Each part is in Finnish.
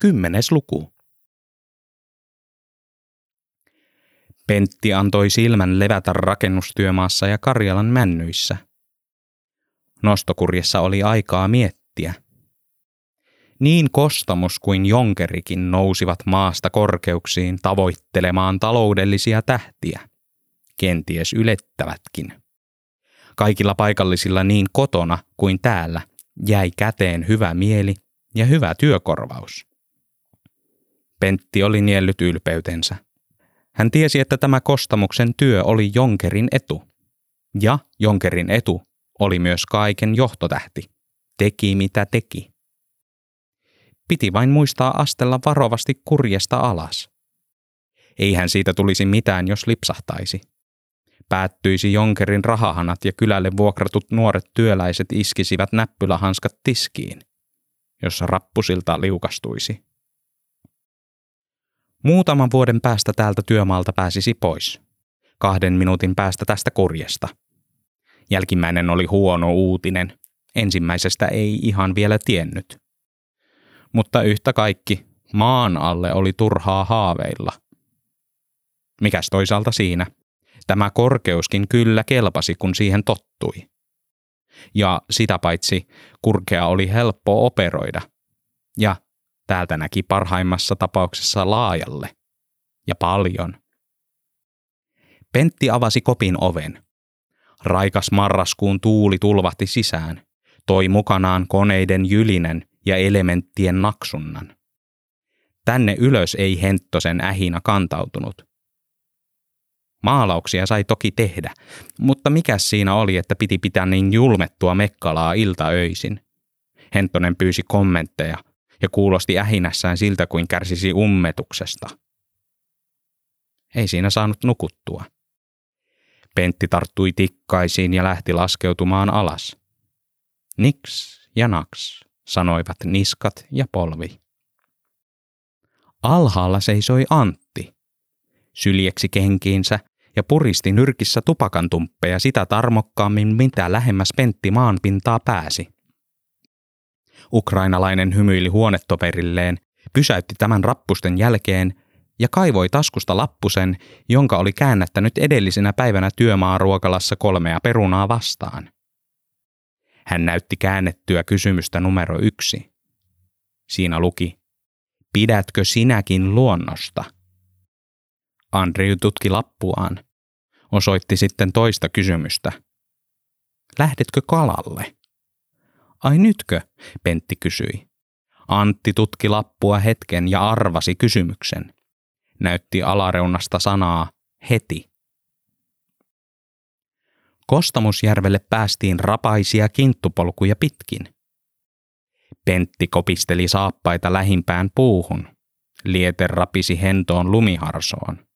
Kymmenes luku. Pentti antoi silmän levätä rakennustyömaassa ja Karjalan männyissä. Nostokurjessa oli aikaa miettiä. Niin kostamus kuin jonkerikin nousivat maasta korkeuksiin tavoittelemaan taloudellisia tähtiä. Kenties ylettävätkin. Kaikilla paikallisilla niin kotona kuin täällä jäi käteen hyvä mieli ja hyvä työkorvaus. Pentti oli niellyt ylpeytensä. Hän tiesi, että tämä kostamuksen työ oli Jonkerin etu. Ja Jonkerin etu oli myös kaiken johtotähti. Teki mitä teki. Piti vain muistaa astella varovasti kurjesta alas. Eihän siitä tulisi mitään, jos lipsahtaisi. Päättyisi Jonkerin rahahanat ja kylälle vuokratut nuoret työläiset iskisivät näppylähanskat tiskiin, jossa rappusilta liukastuisi. Muutaman vuoden päästä täältä työmaalta pääsisi pois. Kahden minuutin päästä tästä kurjesta. Jälkimmäinen oli huono uutinen. Ensimmäisestä ei ihan vielä tiennyt. Mutta yhtä kaikki, maan alle oli turhaa haaveilla. Mikäs toisaalta siinä? Tämä korkeuskin kyllä kelpasi, kun siihen tottui. Ja sitä paitsi kurkea oli helppo operoida. Ja täältä näki parhaimmassa tapauksessa laajalle. Ja paljon. Pentti avasi kopin oven. Raikas marraskuun tuuli tulvahti sisään, toi mukanaan koneiden jylinen ja elementtien naksunnan. Tänne ylös ei Henttosen ähinä kantautunut. Maalauksia sai toki tehdä, mutta mikä siinä oli, että piti pitää niin julmettua mekkalaa iltaöisin? Henttonen pyysi kommentteja ja kuulosti ähinässään siltä kuin kärsisi ummetuksesta. Ei siinä saanut nukuttua. Pentti tarttui tikkaisiin ja lähti laskeutumaan alas. Niks ja naks, sanoivat niskat ja polvi. Alhaalla seisoi Antti. Syljeksi kenkiinsä ja puristi nyrkissä tupakantumppeja sitä tarmokkaammin, mitä lähemmäs Pentti maanpintaa pääsi. Ukrainalainen hymyili huonetoverilleen, pysäytti tämän rappusten jälkeen ja kaivoi taskusta lappusen, jonka oli käännättänyt edellisenä päivänä työmaaruokalassa kolmea perunaa vastaan. Hän näytti käännettyä kysymystä numero yksi. Siinä luki, pidätkö sinäkin luonnosta? Andrew tutki lappuaan. Osoitti sitten toista kysymystä. Lähdetkö kalalle? Ai nytkö? Pentti kysyi. Antti tutki lappua hetken ja arvasi kysymyksen näytti alareunasta sanaa heti. Kostamusjärvelle päästiin rapaisia kinttupolkuja pitkin. Pentti kopisteli saappaita lähimpään puuhun. Liete rapisi hentoon lumiharsoon.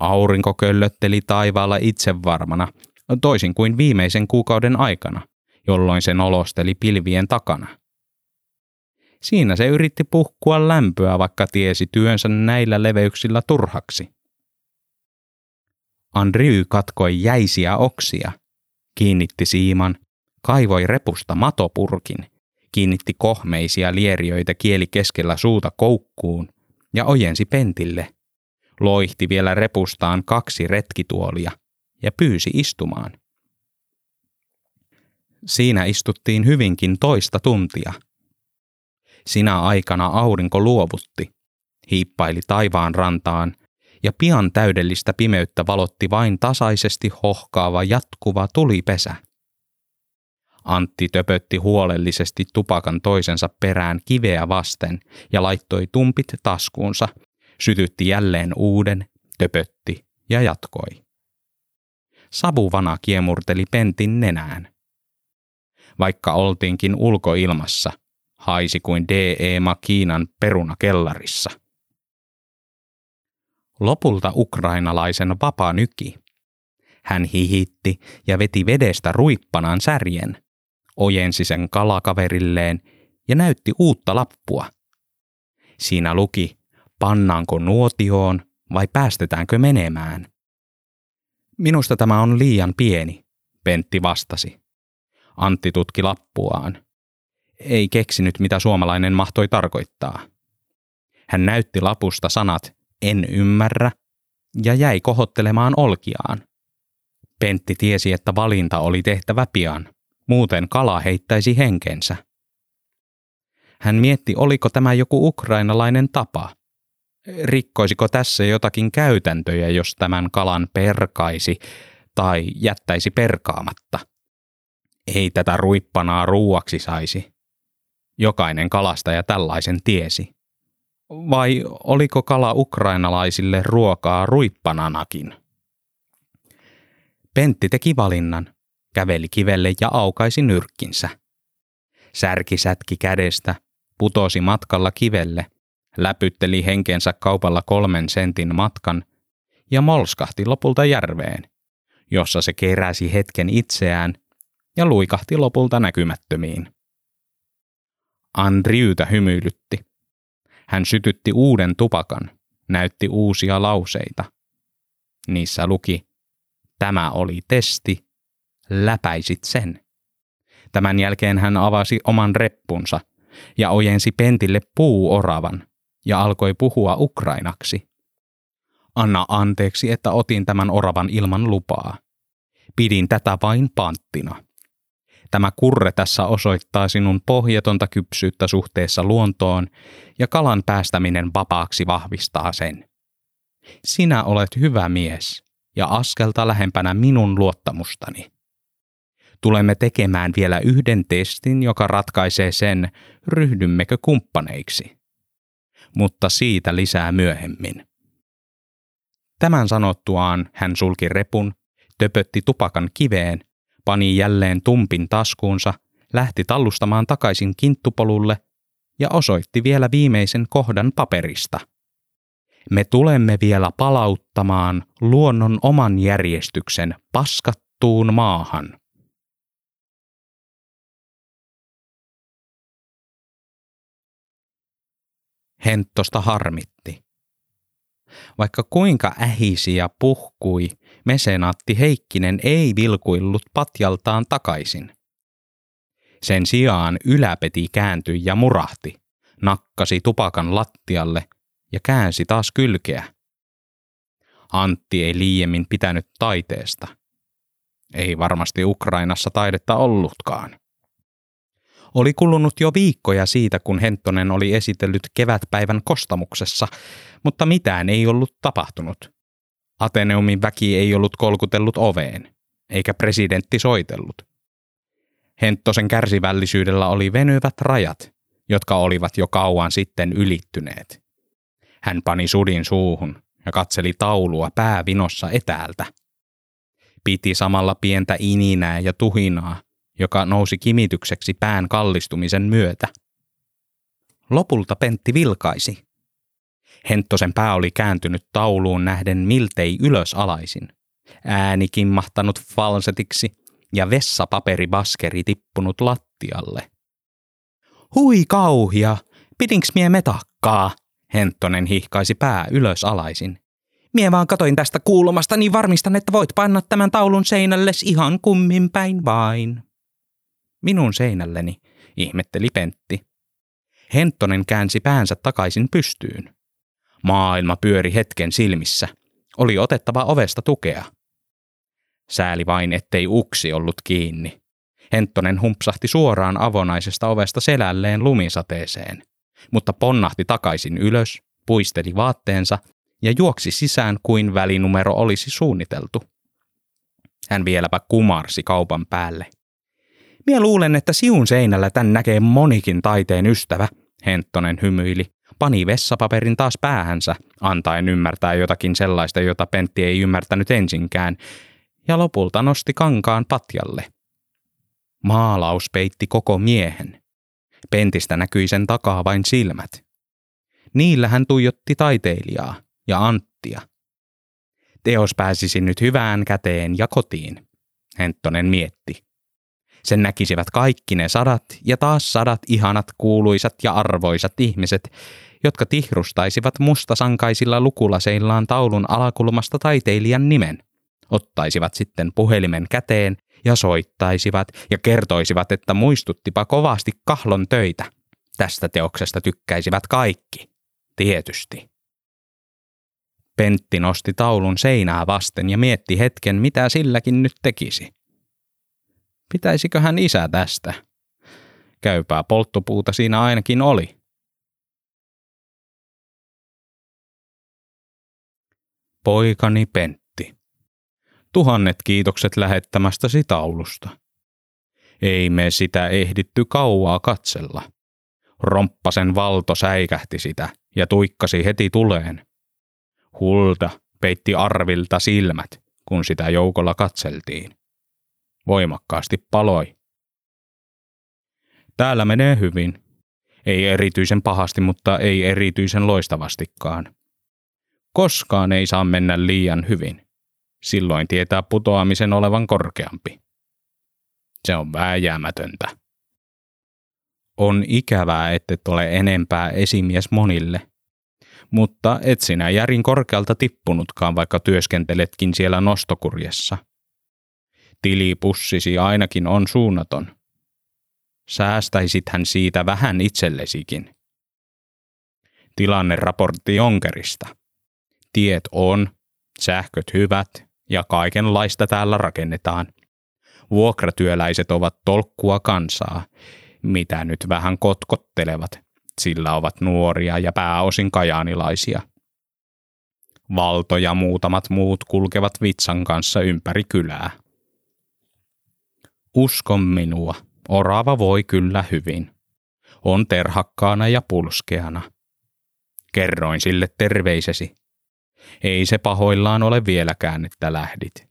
Aurinko köllötteli taivaalla itsevarmana, toisin kuin viimeisen kuukauden aikana, jolloin se nolosteli pilvien takana. Siinä se yritti puhkua lämpöä, vaikka tiesi työnsä näillä leveyksillä turhaksi. Andrew katkoi jäisiä oksia, kiinnitti siiman, kaivoi repusta matopurkin, kiinnitti kohmeisia lieriöitä kieli keskellä suuta koukkuun ja ojensi pentille. Loihti vielä repustaan kaksi retkituolia ja pyysi istumaan. Siinä istuttiin hyvinkin toista tuntia – sinä aikana aurinko luovutti, hiippaili taivaan rantaan, ja pian täydellistä pimeyttä valotti vain tasaisesti hohkaava jatkuva tulipesä. Antti töpötti huolellisesti tupakan toisensa perään kiveä vasten ja laittoi tumpit taskuunsa, sytytti jälleen uuden, töpötti ja jatkoi. Savuvana kiemurteli pentin nenään. Vaikka oltiinkin ulkoilmassa, haisi kuin D.E. Makiinan perunakellarissa. Lopulta ukrainalaisen vapaa nyki. Hän hihitti ja veti vedestä ruippanaan särjen, ojensi sen kalakaverilleen ja näytti uutta lappua. Siinä luki, pannaanko nuotioon vai päästetäänkö menemään. Minusta tämä on liian pieni, Pentti vastasi. Antti tutki lappuaan ei keksinyt, mitä suomalainen mahtoi tarkoittaa. Hän näytti lapusta sanat en ymmärrä ja jäi kohottelemaan olkiaan. Pentti tiesi, että valinta oli tehtävä pian, muuten kala heittäisi henkensä. Hän mietti, oliko tämä joku ukrainalainen tapa. Rikkoisiko tässä jotakin käytäntöjä, jos tämän kalan perkaisi tai jättäisi perkaamatta. Ei tätä ruippanaa ruuaksi saisi. Jokainen kalastaja tällaisen tiesi. Vai oliko kala ukrainalaisille ruokaa ruippananakin? Pentti teki valinnan, käveli kivelle ja aukaisi nyrkkinsä. Särki sätki kädestä, putosi matkalla kivelle, läpytteli henkensä kaupalla kolmen sentin matkan ja molskahti lopulta järveen, jossa se keräsi hetken itseään ja luikahti lopulta näkymättömiin. Andriyytä hymyilytti. Hän sytytti uuden tupakan, näytti uusia lauseita. Niissä luki, tämä oli testi, läpäisit sen. Tämän jälkeen hän avasi oman reppunsa ja ojensi Pentille puuoravan ja alkoi puhua ukrainaksi. Anna anteeksi, että otin tämän oravan ilman lupaa. Pidin tätä vain panttina. Tämä kurre tässä osoittaa sinun pohjatonta kypsyyttä suhteessa luontoon ja kalan päästäminen vapaaksi vahvistaa sen. Sinä olet hyvä mies ja askelta lähempänä minun luottamustani. Tulemme tekemään vielä yhden testin, joka ratkaisee sen, ryhdymmekö kumppaneiksi. Mutta siitä lisää myöhemmin. Tämän sanottuaan hän sulki repun, töpötti tupakan kiveen, pani jälleen tumpin taskuunsa, lähti tallustamaan takaisin kinttupolulle ja osoitti vielä viimeisen kohdan paperista. Me tulemme vielä palauttamaan luonnon oman järjestyksen paskattuun maahan. Henttosta harmitti. Vaikka kuinka ähisi ja puhkui, mesenaatti Heikkinen ei vilkuillut patjaltaan takaisin. Sen sijaan yläpeti kääntyi ja murahti, nakkasi tupakan lattialle ja käänsi taas kylkeä. Antti ei liiemmin pitänyt taiteesta. Ei varmasti Ukrainassa taidetta ollutkaan. Oli kulunut jo viikkoja siitä, kun Henttonen oli esitellyt kevätpäivän kostamuksessa, mutta mitään ei ollut tapahtunut. Ateneumin väki ei ollut kolkutellut oveen, eikä presidentti soitellut. Henttosen kärsivällisyydellä oli venyvät rajat, jotka olivat jo kauan sitten ylittyneet. Hän pani sudin suuhun ja katseli taulua päävinossa etäältä. Piti samalla pientä ininää ja tuhinaa, joka nousi kimitykseksi pään kallistumisen myötä. Lopulta Pentti vilkaisi. Henttosen pää oli kääntynyt tauluun nähden miltei ylösalaisin. Ääni kimmahtanut falsetiksi ja vessapaperibaskeri tippunut lattialle. Hui kauhia, pidinks mie metakkaa? Henttonen hihkaisi pää ylös alaisin. Mie vaan katoin tästä kuulumasta, niin varmistan, että voit panna tämän taulun seinälles ihan kummin päin vain. Minun seinälleni, ihmetteli Pentti. Henttonen käänsi päänsä takaisin pystyyn. Maailma pyöri hetken silmissä. Oli otettava ovesta tukea. Sääli vain, ettei uksi ollut kiinni. Henttonen humpsahti suoraan avonaisesta ovesta selälleen lumisateeseen, mutta ponnahti takaisin ylös, puisteli vaatteensa ja juoksi sisään kuin välinumero olisi suunniteltu. Hän vieläpä kumarsi kaupan päälle. Mie luulen, että siun seinällä tän näkee monikin taiteen ystävä, Henttonen hymyili, pani vessapaperin taas päähänsä, antaen ymmärtää jotakin sellaista, jota Pentti ei ymmärtänyt ensinkään, ja lopulta nosti kankaan patjalle. Maalaus peitti koko miehen. Pentistä näkyi sen takaa vain silmät. Niillä hän tuijotti taiteilijaa ja Anttia. Teos pääsisi nyt hyvään käteen ja kotiin, Henttonen mietti. Sen näkisivät kaikki ne sadat ja taas sadat ihanat kuuluisat ja arvoisat ihmiset, jotka tihrustaisivat mustasankaisilla lukulaseillaan taulun alakulmasta taiteilijan nimen. Ottaisivat sitten puhelimen käteen ja soittaisivat ja kertoisivat, että muistuttipa kovasti kahlon töitä. Tästä teoksesta tykkäisivät kaikki. Tietysti. Pentti nosti taulun seinää vasten ja mietti hetken, mitä silläkin nyt tekisi. Pitäisikö hän isä tästä? Käypää polttopuuta siinä ainakin oli. Poikani Pentti. Tuhannet kiitokset lähettämästäsi taulusta. Ei me sitä ehditty kauaa katsella. Romppasen valto säikähti sitä ja tuikkasi heti tuleen. Hulda peitti arvilta silmät, kun sitä joukolla katseltiin. Voimakkaasti paloi. Täällä menee hyvin. Ei erityisen pahasti, mutta ei erityisen loistavastikaan. Koskaan ei saa mennä liian hyvin. Silloin tietää putoamisen olevan korkeampi. Se on vääjäämätöntä. On ikävää, et ole enempää esimies monille. Mutta et sinä järin korkealta tippunutkaan, vaikka työskenteletkin siellä nostokurjessa. Tilipussisi ainakin on suunnaton. Säästäisithän siitä vähän itsellesikin. Tilanneraportti Jonkerista. Tiet on, sähköt hyvät ja kaikenlaista täällä rakennetaan. Vuokratyöläiset ovat tolkkua kansaa, mitä nyt vähän kotkottelevat, sillä ovat nuoria ja pääosin kajaanilaisia. Valto ja muutamat muut kulkevat vitsan kanssa ympäri kylää. Uskon minua, orava voi kyllä hyvin. On terhakkaana ja pulskeana. Kerroin sille terveisesi. Ei se pahoillaan ole vieläkään, että lähdit.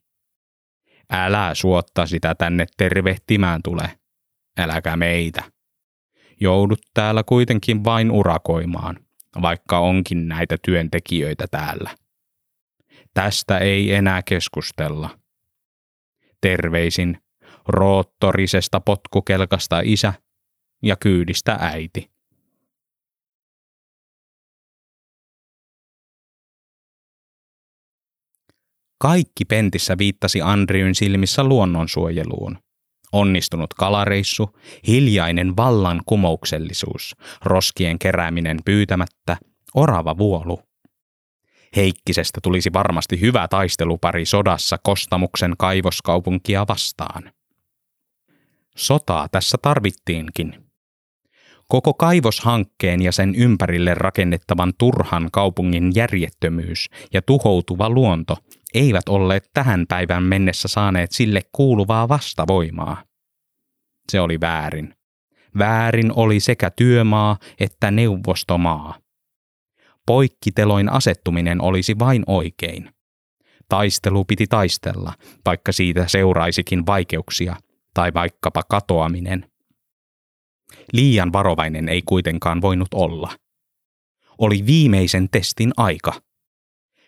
Älä suotta sitä tänne tervehtimään tule. Äläkä meitä. Joudut täällä kuitenkin vain urakoimaan, vaikka onkin näitä työntekijöitä täällä. Tästä ei enää keskustella. Terveisin roottorisesta potkukelkasta isä ja kyydistä äiti. Kaikki pentissä viittasi Andriyn silmissä luonnonsuojeluun. Onnistunut kalareissu, hiljainen vallankumouksellisuus, roskien kerääminen pyytämättä, orava vuolu. Heikkisestä tulisi varmasti hyvä taistelupari sodassa Kostamuksen kaivoskaupunkia vastaan. Sotaa tässä tarvittiinkin. Koko kaivoshankkeen ja sen ympärille rakennettavan turhan kaupungin järjettömyys ja tuhoutuva luonto eivät olleet tähän päivään mennessä saaneet sille kuuluvaa vastavoimaa. Se oli väärin. Väärin oli sekä työmaa että neuvostomaa. Poikkiteloin asettuminen olisi vain oikein. Taistelu piti taistella, vaikka siitä seuraisikin vaikeuksia tai vaikkapa katoaminen. Liian varovainen ei kuitenkaan voinut olla. Oli viimeisen testin aika –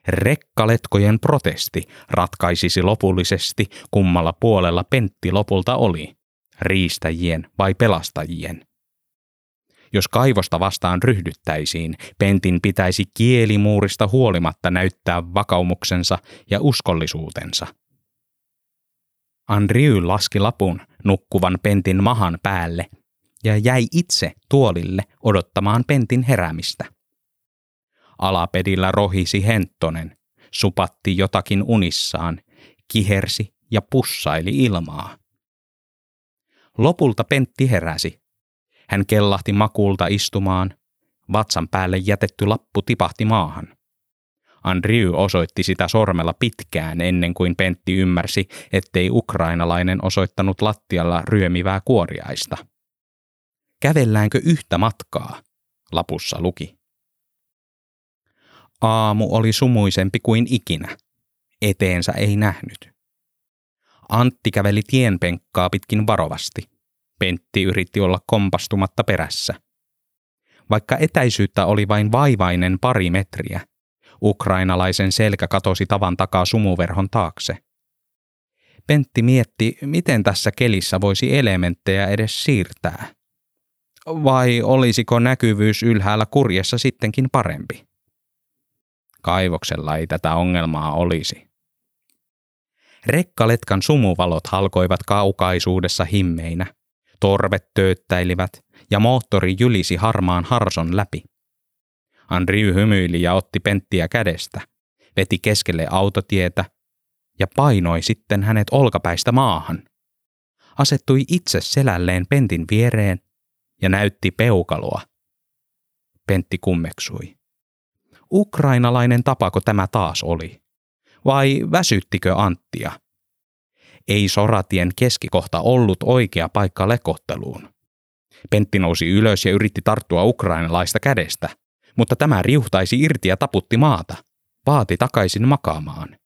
Rekkaletkojen protesti ratkaisisi lopullisesti, kummalla puolella Pentti lopulta oli, riistäjien vai pelastajien. Jos kaivosta vastaan ryhdyttäisiin, Pentin pitäisi kielimuurista huolimatta näyttää vakaumuksensa ja uskollisuutensa. Andriy laski lapun nukkuvan Pentin mahan päälle ja jäi itse tuolille odottamaan Pentin heräämistä. Alapedillä rohisi Henttonen, supatti jotakin unissaan, kihersi ja pussaili ilmaa. Lopulta Pentti heräsi. Hän kellahti makulta istumaan. Vatsan päälle jätetty lappu tipahti maahan. Andrew osoitti sitä sormella pitkään ennen kuin Pentti ymmärsi, ettei ukrainalainen osoittanut lattialla ryömivää kuoriaista. Kävelläänkö yhtä matkaa? Lapussa luki. Aamu oli sumuisempi kuin ikinä. Eteensä ei nähnyt. Antti käveli tienpenkkaa pitkin varovasti. Pentti yritti olla kompastumatta perässä. Vaikka etäisyyttä oli vain vaivainen pari metriä, ukrainalaisen selkä katosi tavan takaa sumuverhon taakse. Pentti mietti, miten tässä kelissä voisi elementtejä edes siirtää. Vai olisiko näkyvyys ylhäällä kurjessa sittenkin parempi? Kaivoksella ei tätä ongelmaa olisi. Rekkaletkan sumuvalot halkoivat kaukaisuudessa himmeinä. Torvet tööttäilivät ja moottori jylisi harmaan harson läpi. Andriy hymyili ja otti Penttiä kädestä, veti keskelle autotietä ja painoi sitten hänet olkapäistä maahan. Asettui itse selälleen Pentin viereen ja näytti peukaloa. Pentti kummeksui. Ukrainalainen tapako tämä taas oli? Vai väsyttikö Anttia? Ei soratien keskikohta ollut oikea paikka lekotteluun. Pentti nousi ylös ja yritti tarttua ukrainalaista kädestä, mutta tämä riuhtaisi irti ja taputti maata. Vaati takaisin makaamaan.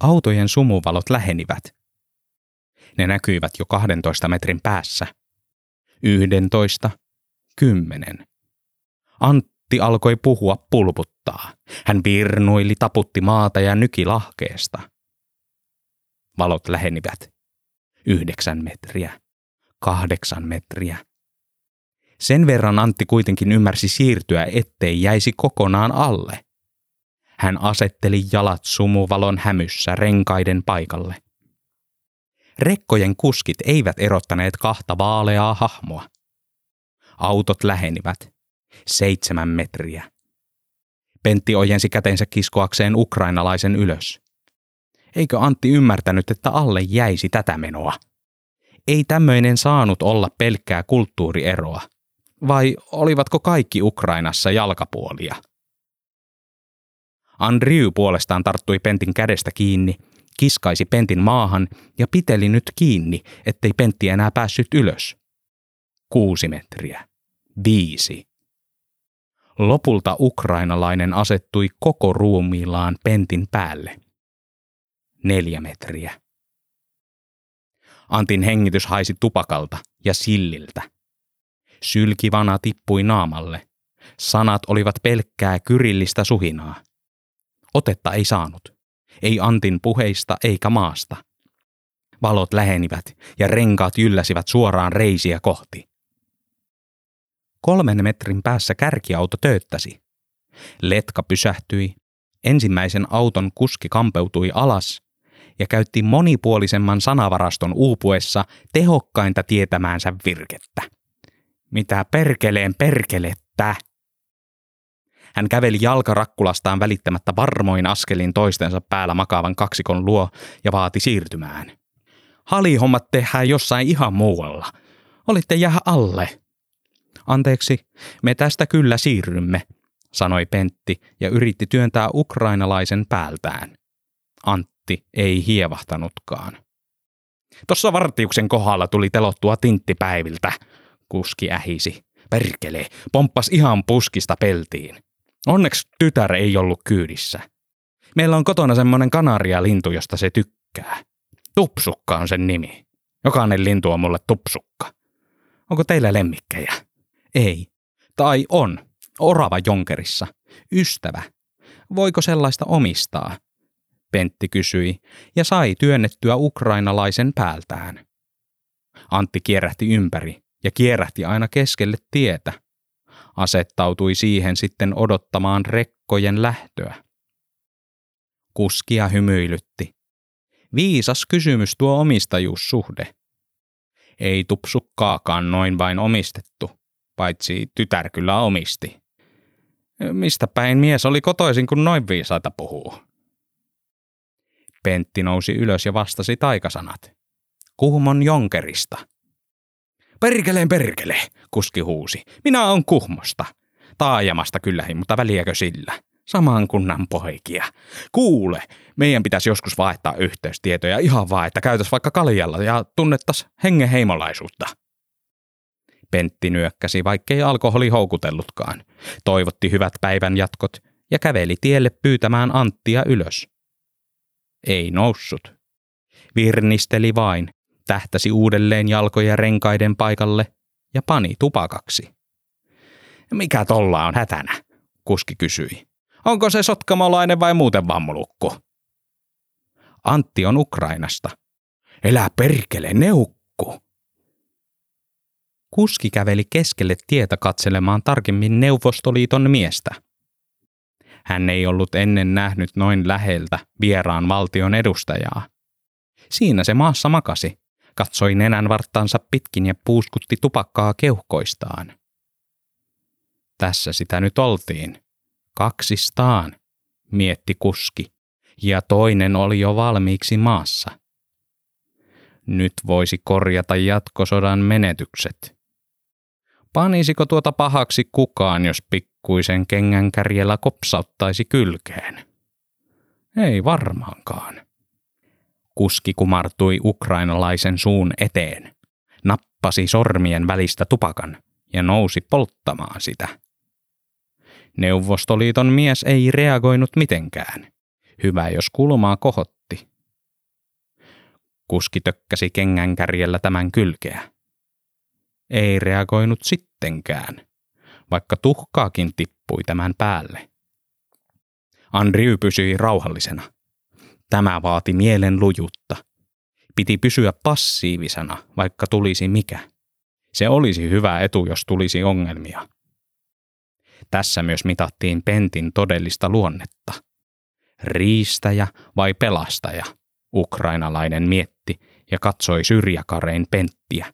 Autojen sumuvalot lähenivät. Ne näkyivät jo 12 metrin päässä. 11, 10. Antti alkoi puhua pulputtaa. Hän virnuili, taputti maata ja nyki lahkeesta. Valot lähenivät. Yhdeksän metriä. Kahdeksan metriä. Sen verran Antti kuitenkin ymmärsi siirtyä, ettei jäisi kokonaan alle. Hän asetteli jalat sumuvalon hämyssä renkaiden paikalle. Rekkojen kuskit eivät erottaneet kahta vaaleaa hahmoa. Autot lähenivät. Seitsemän metriä. Pentti ojensi kätensä kiskoakseen ukrainalaisen ylös. Eikö Antti ymmärtänyt, että alle jäisi tätä menoa? Ei tämmöinen saanut olla pelkkää kulttuurieroa. Vai olivatko kaikki Ukrainassa jalkapuolia? Andrew puolestaan tarttui Pentin kädestä kiinni, kiskaisi Pentin maahan ja piteli nyt kiinni, ettei Pentti enää päässyt ylös. Kuusi metriä. Viisi. Lopulta ukrainalainen asettui koko ruumiillaan Pentin päälle. Neljä metriä. Antin hengitys haisi tupakalta ja silliltä. Sylkivana tippui naamalle. Sanat olivat pelkkää kyrillistä suhinaa. Otetta ei saanut. Ei Antin puheista eikä maasta. Valot lähenivät ja renkaat ylläsivät suoraan reisiä kohti. Kolmen metrin päässä kärkiauto tööttäsi. Letka pysähtyi. Ensimmäisen auton kuski kampeutui alas ja käytti monipuolisemman sanavaraston uupuessa tehokkainta tietämäänsä virkettä. Mitä perkeleen perkelettä? Hän käveli jalkarakkulastaan välittämättä varmoin askelin toistensa päällä makaavan kaksikon luo ja vaati siirtymään. Halihommat tehdään jossain ihan muualla. Olitte jää alle. Anteeksi, me tästä kyllä siirrymme, sanoi Pentti ja yritti työntää ukrainalaisen päältään. Antti ei hievahtanutkaan. Tuossa vartiuksen kohdalla tuli telottua tinttipäiviltä, kuski ähisi. Perkele, pomppas ihan puskista peltiin. Onneksi tytär ei ollut kyydissä. Meillä on kotona semmoinen kanaria-lintu, josta se tykkää. Tupsukka on sen nimi. Jokainen lintu on mulle tupsukka. Onko teillä lemmikkejä? Ei. Tai on. Orava jonkerissa. Ystävä. Voiko sellaista omistaa? Pentti kysyi ja sai työnnettyä ukrainalaisen päältään. Antti kierrähti ympäri ja kierrähti aina keskelle tietä – asettautui siihen sitten odottamaan rekkojen lähtöä. Kuskia hymyilytti. Viisas kysymys tuo omistajuussuhde. Ei tupsukkaakaan noin vain omistettu, paitsi tytär kyllä omisti. Mistä päin mies oli kotoisin, kun noin viisaita puhuu? Pentti nousi ylös ja vastasi taikasanat. Kuhmon Jonkerista. Perkeleen perkele, kuski huusi. Minä on Kuhmosta. Taajamasta kyllähin, mutta väliäkö sillä? Saman kunnan poikia. Kuule, meidän pitäisi joskus vaihtaa yhteystietoja ihan vaan, että käytäs vaikka kaljalla ja tunnettas hengen heimolaisuutta. Pentti nyökkäsi, vaikkei alkoholi houkutellutkaan. Toivotti hyvät päivän jatkot ja käveli tielle pyytämään Anttia ylös. Ei noussut. Virnisteli vain, tähtäsi uudelleen jalkoja renkaiden paikalle ja pani tupakaksi. Mikä tolla on hätänä? Kuski kysyi. Onko se sotkamolainen vai muuten vammulukku? Antti on Ukrainasta. Elää perkele, neukku. Kuski käveli keskelle tietä katselemaan tarkemmin Neuvostoliiton miestä. Hän ei ollut ennen nähnyt noin läheltä vieraan valtion edustajaa. Siinä se maassa makasi, katsoi nenän varttansa pitkin ja puuskutti tupakkaa keuhkoistaan. Tässä sitä nyt oltiin. Kaksistaan, mietti kuski, ja toinen oli jo valmiiksi maassa. Nyt voisi korjata jatkosodan menetykset. Panisiko tuota pahaksi kukaan, jos pikkuisen kengänkärjellä kopsauttaisi kylkeen? Ei varmaankaan. Kuski kumartui ukrainalaisen suun eteen, nappasi sormien välistä tupakan ja nousi polttamaan sitä. Neuvostoliiton mies ei reagoinut mitenkään. Hyvä, jos kulmaa kohotti. Kuski tökkäsi kengänkärjellä tämän kylkeä. Ei reagoinut sittenkään, vaikka tuhkaakin tippui tämän päälle. Andriy pysyi rauhallisena. Tämä vaati mielen lujutta. Piti pysyä passiivisena, vaikka tulisi mikä. Se olisi hyvä etu, jos tulisi ongelmia. Tässä myös mitattiin Pentin todellista luonnetta. Riistäjä vai pelastaja, ukrainalainen mietti ja katsoi syrjäkarein Penttiä.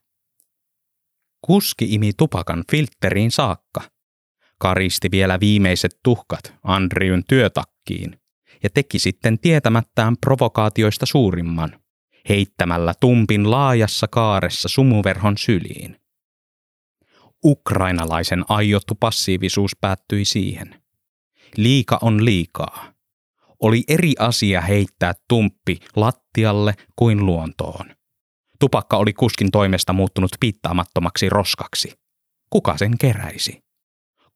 Kuski imi tupakan filtteriin saakka. Karisti vielä viimeiset tuhkat Andriyn työtakkiin ja teki sitten tietämättään provokaatioista suurimman, heittämällä tumpin laajassa kaaressa sumuverhon syliin. Ukrainalaisen aiottu passiivisuus päättyi siihen. Liika on liikaa. Oli eri asia heittää tumppi lattialle kuin luontoon. Tupakka oli kuskin toimesta muuttunut piittaamattomaksi roskaksi. Kuka sen keräisi?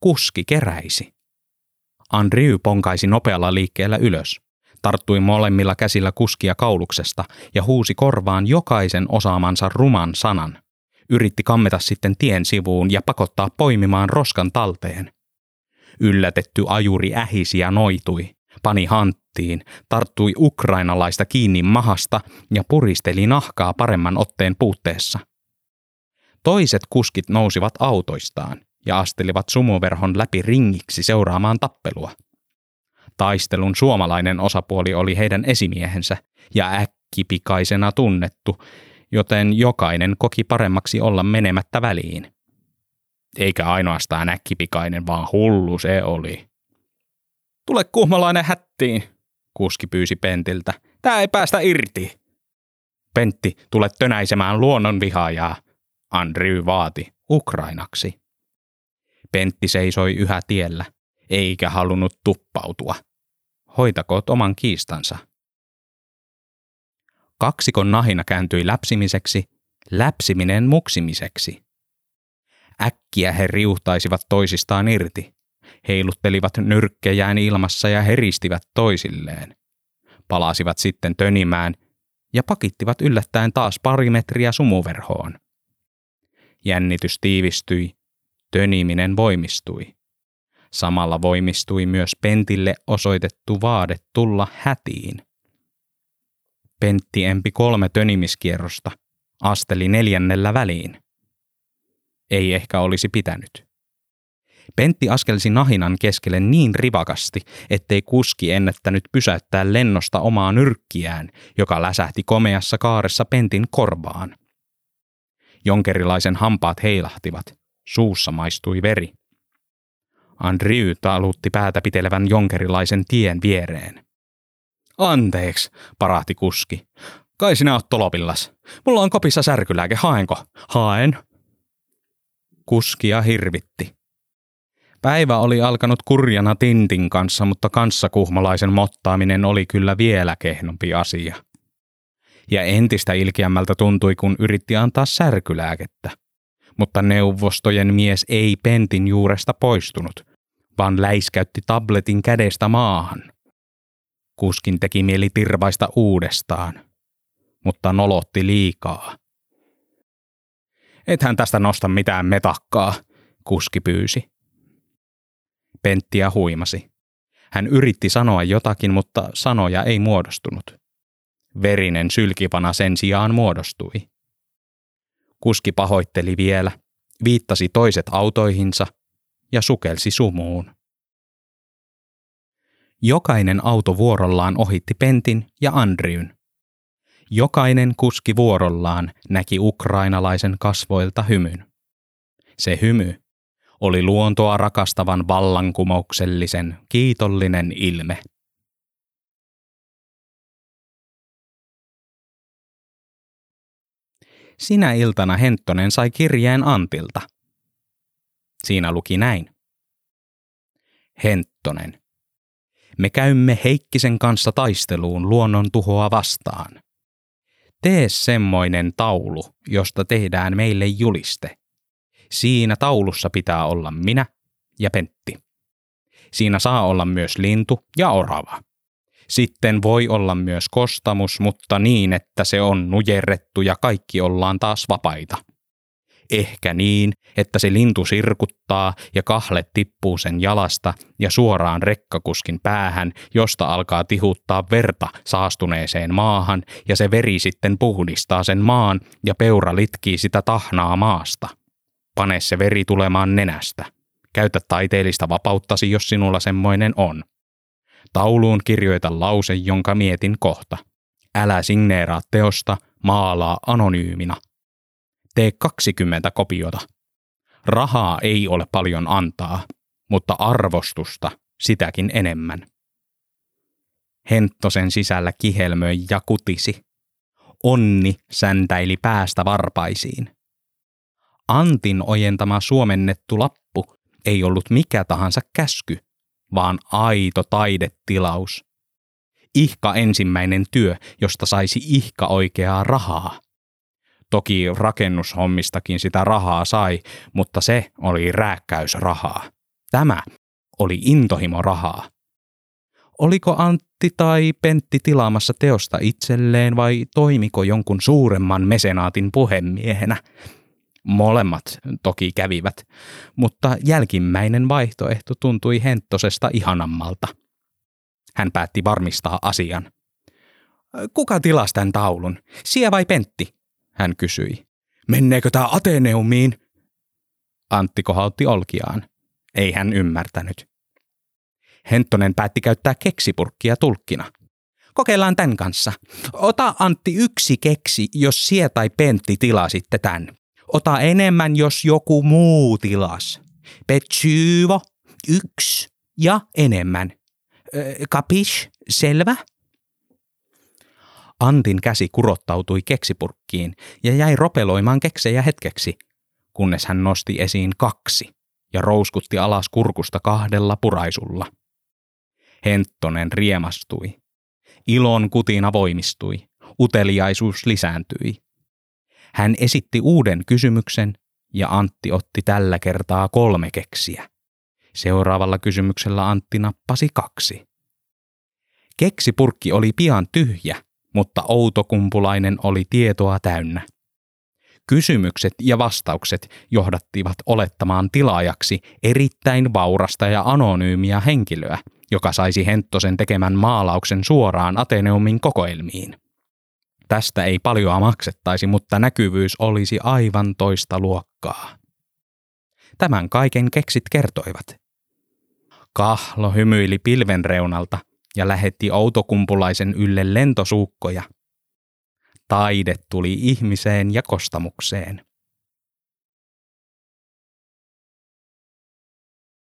Kuski keräisi. Andrew ponkaisi nopealla liikkeellä ylös, tarttui molemmilla käsillä kuskia kauluksesta ja huusi korvaan jokaisen osaamansa ruman sanan. Yritti kammeta sitten tien sivuun ja pakottaa poimimaan roskan talteen. Yllätetty ajuri ähisi ja noitui, pani hanttiin, tarttui ukrainalaista kiinni mahasta ja puristeli nahkaa paremman otteen puutteessa. Toiset kuskit nousivat autoistaan ja astelivat sumuverhon läpi ringiksi seuraamaan tappelua. Taistelun suomalainen osapuoli oli heidän esimiehensä ja äkkipikaisena tunnettu, joten jokainen koki paremmaksi olla menemättä väliin. Eikä ainoastaan äkkipikainen, vaan hullu se oli. Tule kuhmalainen hättiin, kuski pyysi Pentiltä. Tää ei päästä irti. Pentti, tule tönäisemään luonnonvihaajaa, Andrew vaati ukrainaksi. Pentti seisoi yhä tiellä, eikä halunnut tuppautua. Hoitakoot oman kiistansa. Kaksikon nahina kääntyi läpsimiseksi, läpsiminen muksimiseksi. Äkkiä he riuhtaisivat toisistaan irti, heiluttelivat nyrkkejään ilmassa ja heristivät toisilleen. Palasivat sitten tönimään ja pakittivat yllättäen taas pari metriä sumuverhoon. Jännitys tiivistyi, töniminen voimistui. Samalla voimistui myös Pentille osoitettu vaade tulla hätiin. Pentti empi kolme tönimiskierrosta, asteli neljännellä väliin. Ei ehkä olisi pitänyt. Pentti askelsi nahinan keskelle niin rivakasti, ettei kuski ennättänyt pysäyttää lennosta omaa nyrkkiään, joka läsähti komeassa kaaressa Pentin korvaan. Jonkerilaisen hampaat heilahtivat, suussa maistui veri. Andriy talutti päätä pitelevän jonkerilaisen tien viereen. Anteeksi, parahti kuski. Kai sinä oot tolopillas. Mulla on kopissa särkylääke, haenko? Haen. Kuskia hirvitti. Päivä oli alkanut kurjana Tintin kanssa, mutta kanssakuhmalaisen mottaaminen oli kyllä vielä kehnompi asia. Ja entistä ilkeämmältä tuntui, kun yritti antaa särkylääkettä. Mutta neuvostojen mies ei pentin juuresta poistunut, vaan läiskäytti tabletin kädestä maahan. Kuskin teki mieli tirvaista uudestaan, mutta nolotti liikaa. Ethän tästä nosta mitään metakkaa, kuski pyysi. Penttiä huimasi. Hän yritti sanoa jotakin, mutta sanoja ei muodostunut. Verinen sylkipana sen sijaan muodostui. Kuski pahoitteli vielä, viittasi toiset autoihinsa ja sukelsi sumuun. Jokainen auto vuorollaan ohitti Pentin ja Andriyn. Jokainen kuski vuorollaan näki ukrainalaisen kasvoilta hymyn. Se hymy oli luontoa rakastavan vallankumouksellisen, kiitollinen ilme. Sinä iltana Henttonen sai kirjeen Antilta. Siinä luki näin. Henttonen. Me käymme Heikkisen kanssa taisteluun luonnon tuhoa vastaan. Tee semmoinen taulu, josta tehdään meille juliste. Siinä taulussa pitää olla minä ja Pentti. Siinä saa olla myös lintu ja orava. Sitten voi olla myös kostamus, mutta niin, että se on nujerrettu ja kaikki ollaan taas vapaita. Ehkä niin, että se lintu sirkuttaa ja kahle tippuu sen jalasta ja suoraan rekkakuskin päähän, josta alkaa tihuttaa verta saastuneeseen maahan ja se veri sitten puhdistaa sen maan ja peura litkii sitä tahnaa maasta. Pane se veri tulemaan nenästä. Käytä taiteellista vapauttasi, jos sinulla semmoinen on. Tauluun kirjoita lause, jonka mietin kohta. Älä signeeraa teosta, maalaa anonyymina. Tee 20 kopiota. Rahaa ei ole paljon antaa, mutta arvostusta sitäkin enemmän. Henttosen sisällä kihelmöi ja kutisi. Onni säntäili päästä varpaisiin. Antin ojentama suomennettu lappu ei ollut mikä tahansa käsky, vaan aito taidetilaus. Ihka ensimmäinen työ, josta saisi ihka oikeaa rahaa. Toki rakennushommistakin sitä rahaa sai, mutta se oli rääkkäysrahaa. Tämä oli intohimorahaa. Oliko Antti tai Pentti tilaamassa teosta itselleen vai toimiko jonkun suuremman mesenaatin puhemiehenä? Molemmat toki kävivät, mutta jälkimmäinen vaihtoehto tuntui Henttosesta ihanammalta. Hän päätti varmistaa asian. Kuka tilasi tämän taulun? Sie vai Pentti? Hän kysyi. Menneekö tämä Ateneumiin? Antti kohautti olkiaan. Ei hän ymmärtänyt. Henttonen päätti käyttää keksipurkkia tulkkina. Kokeillaan tämän kanssa. Ota Antti yksi keksi, jos sie tai Pentti tilasitte tämän. Ota enemmän, jos joku muu tilas. Petsyvo, yksi ja enemmän. Kapish, selvä? Antin käsi kurottautui keksipurkkiin ja jäi ropeloimaan keksejä hetkeksi, kunnes hän nosti esiin kaksi ja rouskutti alas kurkusta kahdella puraisulla. Henttonen riemastui. Ilon kutina voimistui. Uteliaisuus lisääntyi. Hän esitti uuden kysymyksen ja Antti otti tällä kertaa kolme keksiä. Seuraavalla kysymyksellä Antti nappasi kaksi. Keksipurkki oli pian tyhjä, mutta outokumpulainen oli tietoa täynnä. Kysymykset ja vastaukset johdattivat olettamaan tilaajaksi erittäin vaurasta ja anonyymiä henkilöä, joka saisi Henttosen tekemän maalauksen suoraan Ateneumin kokoelmiin. Tästä ei paljoa maksettaisi, mutta näkyvyys olisi aivan toista luokkaa. Tämän kaiken keksit kertoivat. Kahlo hymyili pilven reunalta ja lähetti outokumpulaisen ylle lentosuukkoja. Taide tuli ihmiseen ja kostamukseen.